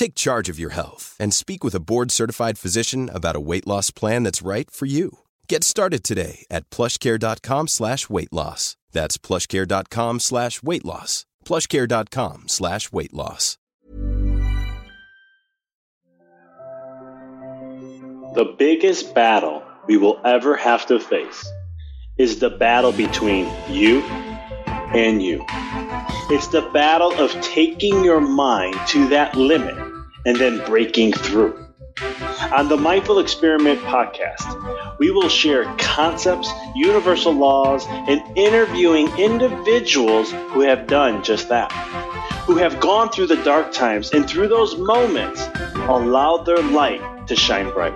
Take charge of your health and speak with a board-certified physician about a weight loss plan that's right for you. Get started today at plushcare.com slash weight loss. That's plushcare.com slash weight loss. plushcare.com slash weight loss. The biggest battle we will ever have to face is the battle between you and you. It's the battle of taking your mind to that limit and then breaking through. On the Mindful Experiment podcast, we will share concepts, universal laws, and interviewing individuals who have done just that, who have gone through the dark times and through those moments allowed their light to shine bright.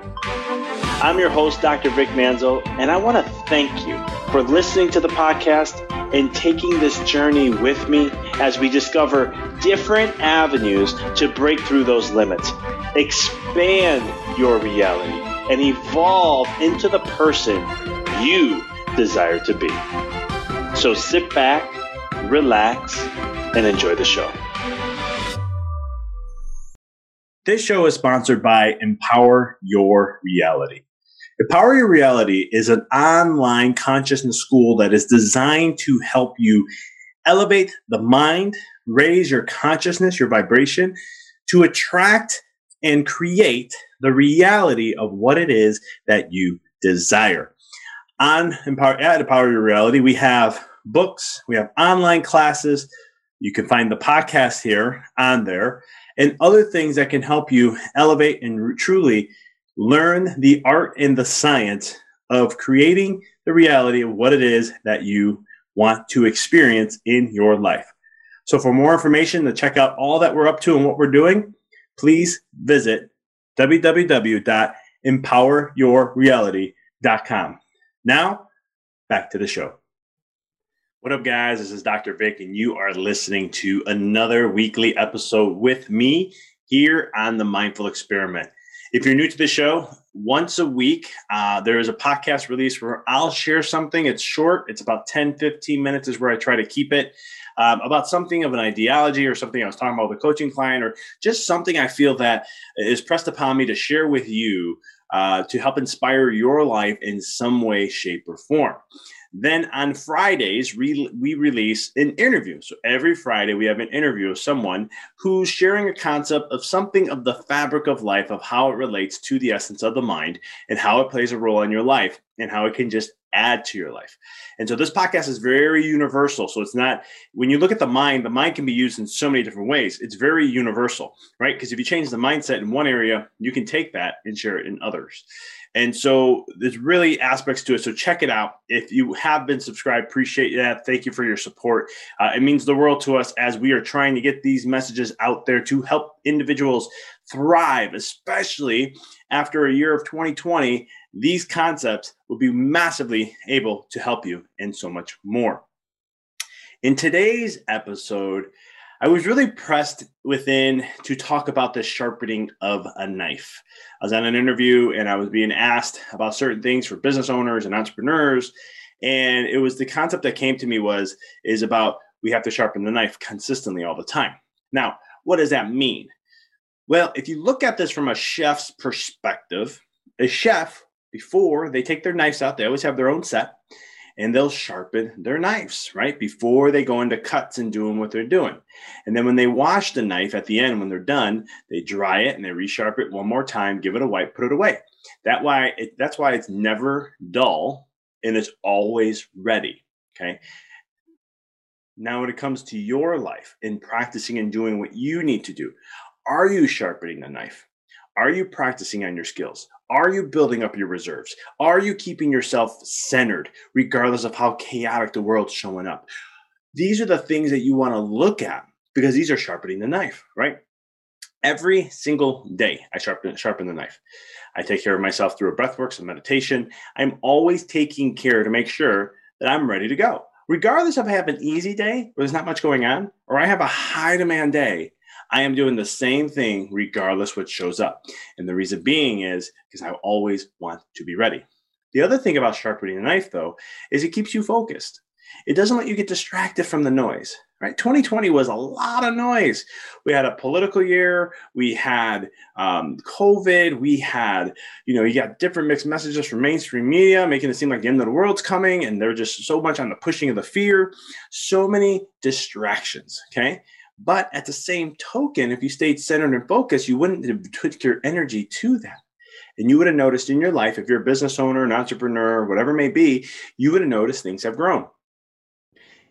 I'm your host, Dr. Vic Manzo, and I want to thank you for listening to the podcast and taking this journey with me as we discover different avenues to break through those limits, expand your reality, and evolve into the person you desire to be. So sit back, relax, and enjoy the show. This show is sponsored by Empower Your Reality. Empower Your Reality is an online consciousness school that is designed to help you elevate the mind, raise your consciousness, your vibration, to attract and create the reality of what it is that you desire. On Empower, at Empower Your Reality, we have books, we have online classes. You can find the podcast here on there and other things that can help you elevate and truly learn the art and the science of creating the reality of what it is that you want to experience in your life. So for more information to check out all that we're up to and what we're doing, please visit www.empoweryourreality.com. Now, back to the show. What up, guys? This is Dr. Vic, and you are listening to another weekly episode with me here on the Mindful Experiment. If you're new to the show, once a week, uh, there is a podcast release where I'll share something. It's short, it's about 10, 15 minutes, is where I try to keep it. Um, about something of an ideology or something I was talking about with a coaching client, or just something I feel that is pressed upon me to share with you uh, to help inspire your life in some way, shape, or form. Then on Fridays, we, we release an interview. So every Friday, we have an interview of someone who's sharing a concept of something of the fabric of life, of how it relates to the essence of the mind and how it plays a role in your life and how it can just add to your life. And so this podcast is very universal. So it's not, when you look at the mind, the mind can be used in so many different ways. It's very universal, right? Because if you change the mindset in one area, you can take that and share it in others. And so there's really aspects to it. So check it out. If you have been subscribed, appreciate that. Thank you for your support. Uh, it means the world to us as we are trying to get these messages out there to help individuals thrive, especially after a year of 2020. These concepts will be massively able to help you and so much more. In today's episode, I was really pressed within to talk about the sharpening of a knife. I was on an interview and I was being asked about certain things for business owners and entrepreneurs. And it was the concept that came to me was is about we have to sharpen the knife consistently all the time. Now, what does that mean? Well, if you look at this from a chef's perspective, a chef, before they take their knives out, they always have their own set and they'll sharpen their knives, right? Before they go into cuts and doing what they're doing. And then when they wash the knife at the end, when they're done, they dry it and they resharp it one more time, give it a wipe, put it away. That why it, that's why it's never dull and it's always ready. Okay. Now, when it comes to your life and practicing and doing what you need to do, are you sharpening the knife? Are you practicing on your skills? Are you building up your reserves? Are you keeping yourself centered, regardless of how chaotic the world's showing up? These are the things that you want to look at because these are sharpening the knife, right? Every single day, I sharpen, sharpen the knife. I take care of myself through a breathwork, some meditation. I'm always taking care to make sure that I'm ready to go. Regardless if I have an easy day where there's not much going on, or I have a high demand day, I am doing the same thing regardless what shows up. And the reason being is because I always want to be ready. The other thing about sharpening a knife, though, is it keeps you focused. It doesn't let you get distracted from the noise, right? 2020 was a lot of noise. We had a political year, we had um, COVID, we had, you know, you got different mixed messages from mainstream media making it seem like the end of the world's coming, and they're just so much on the pushing of the fear, so many distractions, okay? But at the same token, if you stayed centered and focused, you wouldn't have put your energy to that. And you would have noticed in your life, if you're a business owner, an entrepreneur, whatever it may be, you would have noticed things have grown.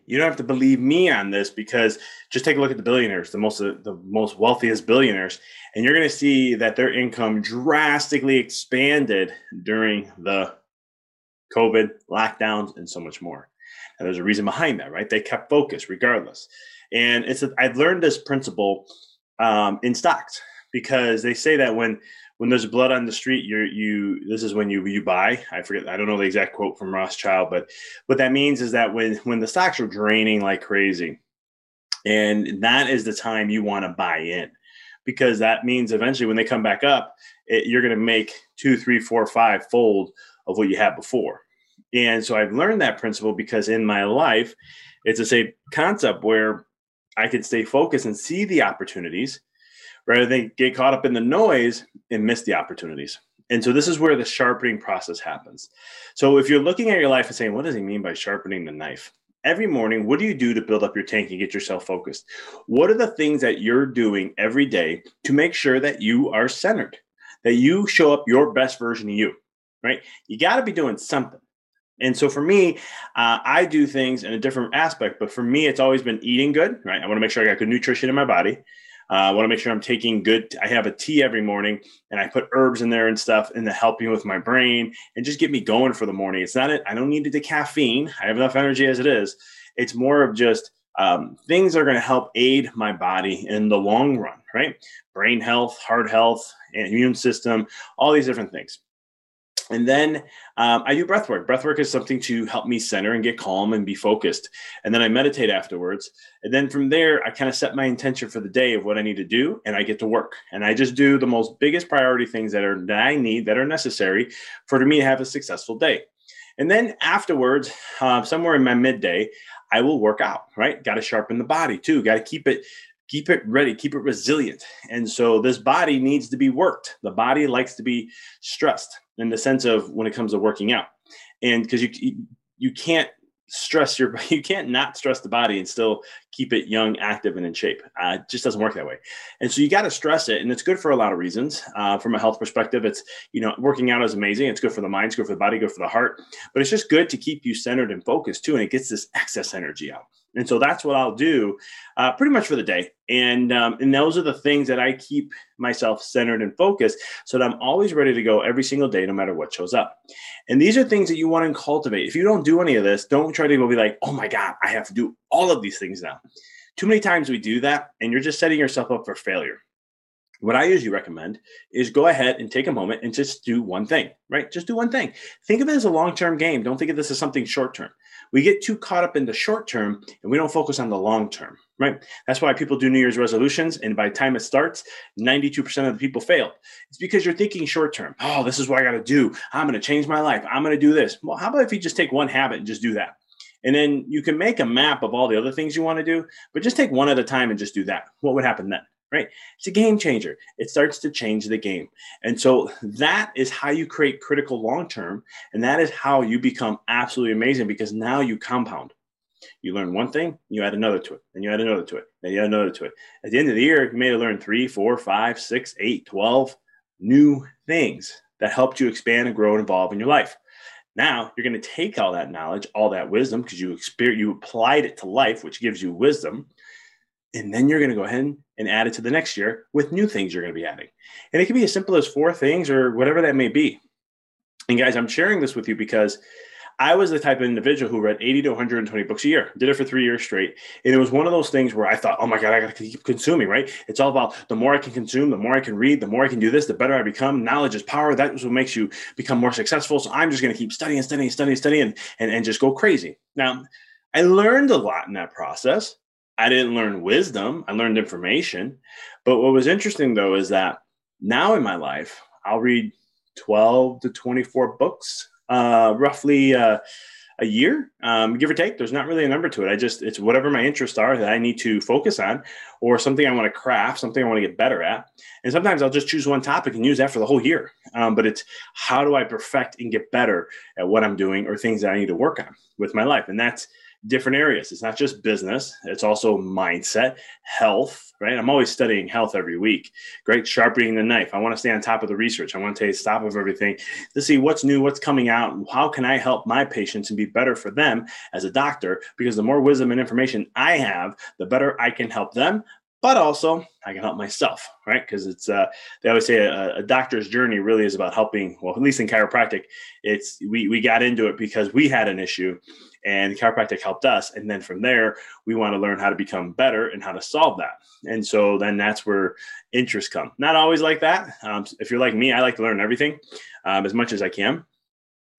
You don't have to believe me on this because just take a look at the billionaires, the most the most wealthiest billionaires, and you're going to see that their income drastically expanded during the COVID lockdowns and so much more. And there's a reason behind that, right? They kept focus regardless. And it's a, I've learned this principle um, in stocks because they say that when when there's blood on the street, you're you this is when you you buy. I forget, I don't know the exact quote from Rothschild, but what that means is that when when the stocks are draining like crazy, and that is the time you want to buy in because that means eventually when they come back up, it, you're going to make two, three, four, five fold of what you had before. And so I've learned that principle because in my life, it's the same concept where I can stay focused and see the opportunities rather than get caught up in the noise and miss the opportunities. And so this is where the sharpening process happens. So if you're looking at your life and saying, what does he mean by sharpening the knife? Every morning, what do you do to build up your tank and get yourself focused? What are the things that you're doing every day to make sure that you are centered, that you show up your best version of you, right? You got to be doing something. And so for me, uh, I do things in a different aspect, but for me, it's always been eating good, right? I want to make sure I got good nutrition in my body. Uh, I want to make sure I'm taking good. I have a tea every morning, and I put herbs in there and stuff, and to help me with my brain and just get me going for the morning. It's not. it. I don't need the caffeine. I have enough energy as it is. It's more of just um, things that are going to help aid my body in the long run, right? Brain health, heart health, immune system, all these different things. And then um, I do breath work. Breath work is something to help me center and get calm and be focused. And then I meditate afterwards. And then from there, I kind of set my intention for the day of what I need to do, and I get to work. And I just do the most biggest priority things that are that I need that are necessary for me to have a successful day. And then afterwards, uh, somewhere in my midday, I will work out. Right? Got to sharpen the body too. Got to keep it keep it ready, keep it resilient. And so this body needs to be worked. The body likes to be stressed in the sense of when it comes to working out. And because you you can't stress your you can't not stress the body and still keep it young active and in shape uh, it just doesn't work that way and so you got to stress it and it's good for a lot of reasons uh, from a health perspective it's you know working out is amazing it's good for the mind it's good for the body good for the heart but it's just good to keep you centered and focused too and it gets this excess energy out and so that's what I'll do uh, pretty much for the day. And, um, and those are the things that I keep myself centered and focused so that I'm always ready to go every single day, no matter what shows up. And these are things that you want to cultivate. If you don't do any of this, don't try to go be like, oh my God, I have to do all of these things now. Too many times we do that, and you're just setting yourself up for failure. what I usually recommend is go ahead and take a moment and just do one thing, right? Just do one thing. Think of it as a long term game. Don't think of this as something short term. We get too caught up in the short term and we don't focus on the long term, right? That's why people do New Year's resolutions. And by the time it starts, 92% of the people fail. It's because you're thinking short term. Oh, this is what I got to do. I'm going to change my life. I'm going to do this. Well, how about if you just take one habit and just do that? And then you can make a map of all the other things you want to do, but just take one at a time and just do that. What would happen then? right? It's a game changer. It starts to change the game. And so that is how you create critical long term. And that is how you become absolutely amazing because now you compound. You learn one thing, you add another to it, and you add another to it, and you add another to it. At the end of the year, you may have learned three, four, five, six, eight, 12 new things that helped you expand and grow and evolve in your life. Now you're going to take all that knowledge, all that wisdom, because you experience, you applied it to life, which gives you wisdom, and then you're going to go ahead and add it to the next year with new things you're going to be adding. And it can be as simple as four things or whatever that may be. And guys, I'm sharing this with you because I was the type of individual who read 80 to 120 books a year, did it for three years straight. And it was one of those things where I thought, oh my God, I got to keep consuming, right? It's all about the more I can consume, the more I can read, the more I can do this, the better I become. Knowledge is power. That is what makes you become more successful. So I'm just going to keep studying, studying, studying, studying, and, and just go crazy. Now, I learned a lot in that process. I didn't learn wisdom, I learned information. But what was interesting though is that now in my life, I'll read 12 to 24 books, uh, roughly uh, a year, um, give or take. There's not really a number to it. I just, it's whatever my interests are that I need to focus on, or something I want to craft, something I want to get better at. And sometimes I'll just choose one topic and use that for the whole year. Um, but it's how do I perfect and get better at what I'm doing or things that I need to work on with my life. And that's, different areas. It's not just business, it's also mindset, health, right? I'm always studying health every week. Great sharpening the knife. I want to stay on top of the research. I want to stay top of everything to see what's new, what's coming out, how can I help my patients and be better for them as a doctor? Because the more wisdom and information I have, the better I can help them, but also I can help myself, right? Because it's uh, they always say a, a, doctor's journey really is about helping. Well, at least in chiropractic, it's we we got into it because we had an issue, and chiropractic helped us, and then from there we want to learn how to become better and how to solve that. And so then that's where interests come. Not always like that. Um, if you're like me, I like to learn everything um, as much as I can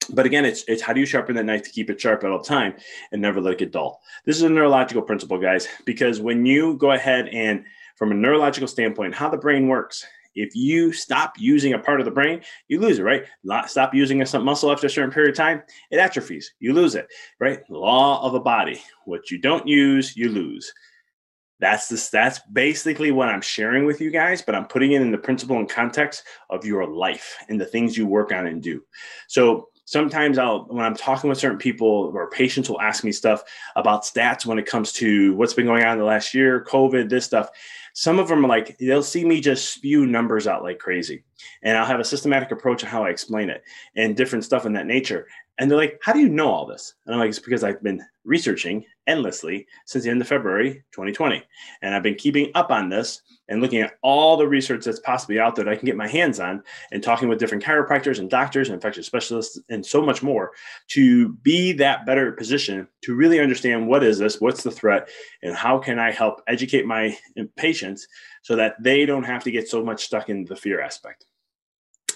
but again, it's it's how do you sharpen that knife to keep it sharp at all time and never let it get dull. This is a neurological principle, guys, because when you go ahead and from a neurological standpoint, how the brain works. If you stop using a part of the brain, you lose it, right? Stop using a muscle after a certain period of time, it atrophies. You lose it, right? Law of a body. What you don't use, you lose. That's this. That's basically what I'm sharing with you guys, but I'm putting it in the principle and context of your life and the things you work on and do. So sometimes I'll when I'm talking with certain people or patients will ask me stuff about stats when it comes to what's been going on in the last year, COVID, this stuff. Some of them are like they'll see me just spew numbers out like crazy, and I'll have a systematic approach on how I explain it and different stuff in that nature. And they're like, "How do you know all this?" And I'm like, "It's because I've been researching endlessly since the end of February 2020, and I've been keeping up on this." and looking at all the research that's possibly out there that I can get my hands on and talking with different chiropractors and doctors and infectious specialists and so much more to be that better position to really understand what is this, what's the threat, and how can I help educate my patients so that they don't have to get so much stuck in the fear aspect.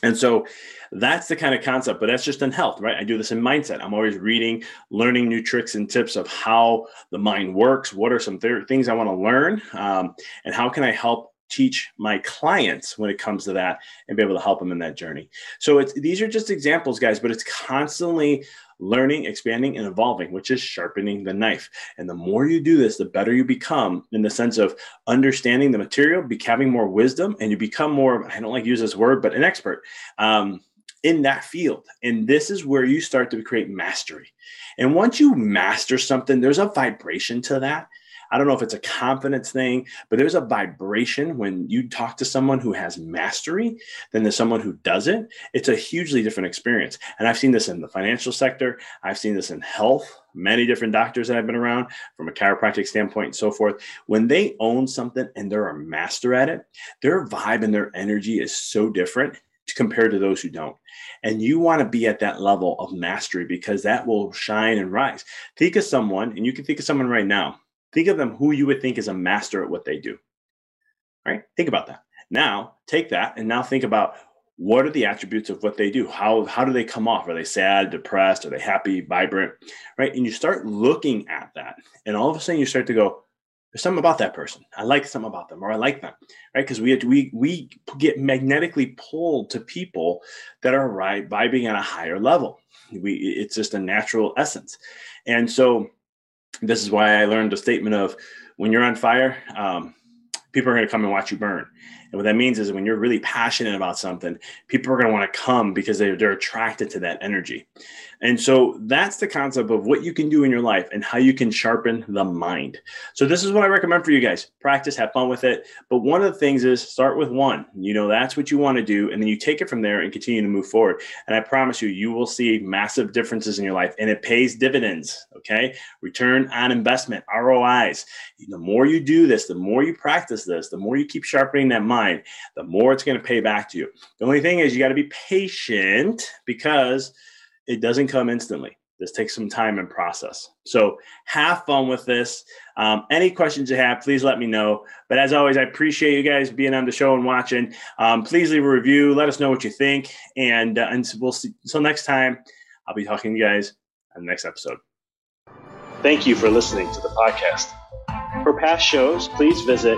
And so that's the kind of concept, but that's just in health, right? I do this in mindset. I'm always reading, learning new tricks and tips of how the mind works. What are some th- things I want to learn? Um, and how can I help teach my clients when it comes to that and be able to help them in that journey? So it's, these are just examples, guys, but it's constantly learning, expanding, and evolving, which is sharpening the knife. And the more you do this, the better you become in the sense of understanding the material, becoming more wisdom, and you become more, I don't like use this word, but an expert. Um, in that field. And this is where you start to create mastery. And once you master something, there's a vibration to that I don't know if it's a confidence thing, but there's a vibration when you talk to someone who has mastery than to someone who doesn't. It's a hugely different experience. And I've seen this in the financial sector, I've seen this in health. Many different doctors that I've been around from a chiropractic standpoint and so forth. When they own something and they're a master at it, their vibe and their energy is so different compared to those who don't. And you want to be at that level of mastery because that will shine and rise. Think of someone, and you can think of someone right now Think of them who you would think is a master at what they do. Right? Think about that. Now, take that and now think about what are the attributes of what they do? How, how do they come off? Are they sad, depressed? Are they happy, vibrant? Right. And you start looking at that. And all of a sudden you start to go, there's something about that person. I like something about them, or I like them, right? Because we we we get magnetically pulled to people that are right vibing at a higher level. We it's just a natural essence, and so this is why I learned the statement of when you're on fire, um, people are going to come and watch you burn. And what that means is when you're really passionate about something, people are going to want to come because they're, they're attracted to that energy. And so that's the concept of what you can do in your life and how you can sharpen the mind. So this is what I recommend for you guys. Practice, have fun with it. But one of the things is start with one. You know, that's what you want to do. And then you take it from there and continue to move forward. And I promise you, you will see massive differences in your life and it pays dividends. Okay. Return on investment, ROIs. The more you do this, the more you practice this, the more you keep sharpening that mind, the more it's going to pay back to you. The only thing is you got to be patient because it doesn't come instantly. This takes some time and process. So have fun with this. Um, any questions you have, please let me know. But as always, I appreciate you guys being on the show and watching. Um, please leave a review. Let us know what you think. And, uh, and we'll see. Until next time, I'll be talking to you guys on the next episode. Thank you for listening to the podcast. For past shows, please visit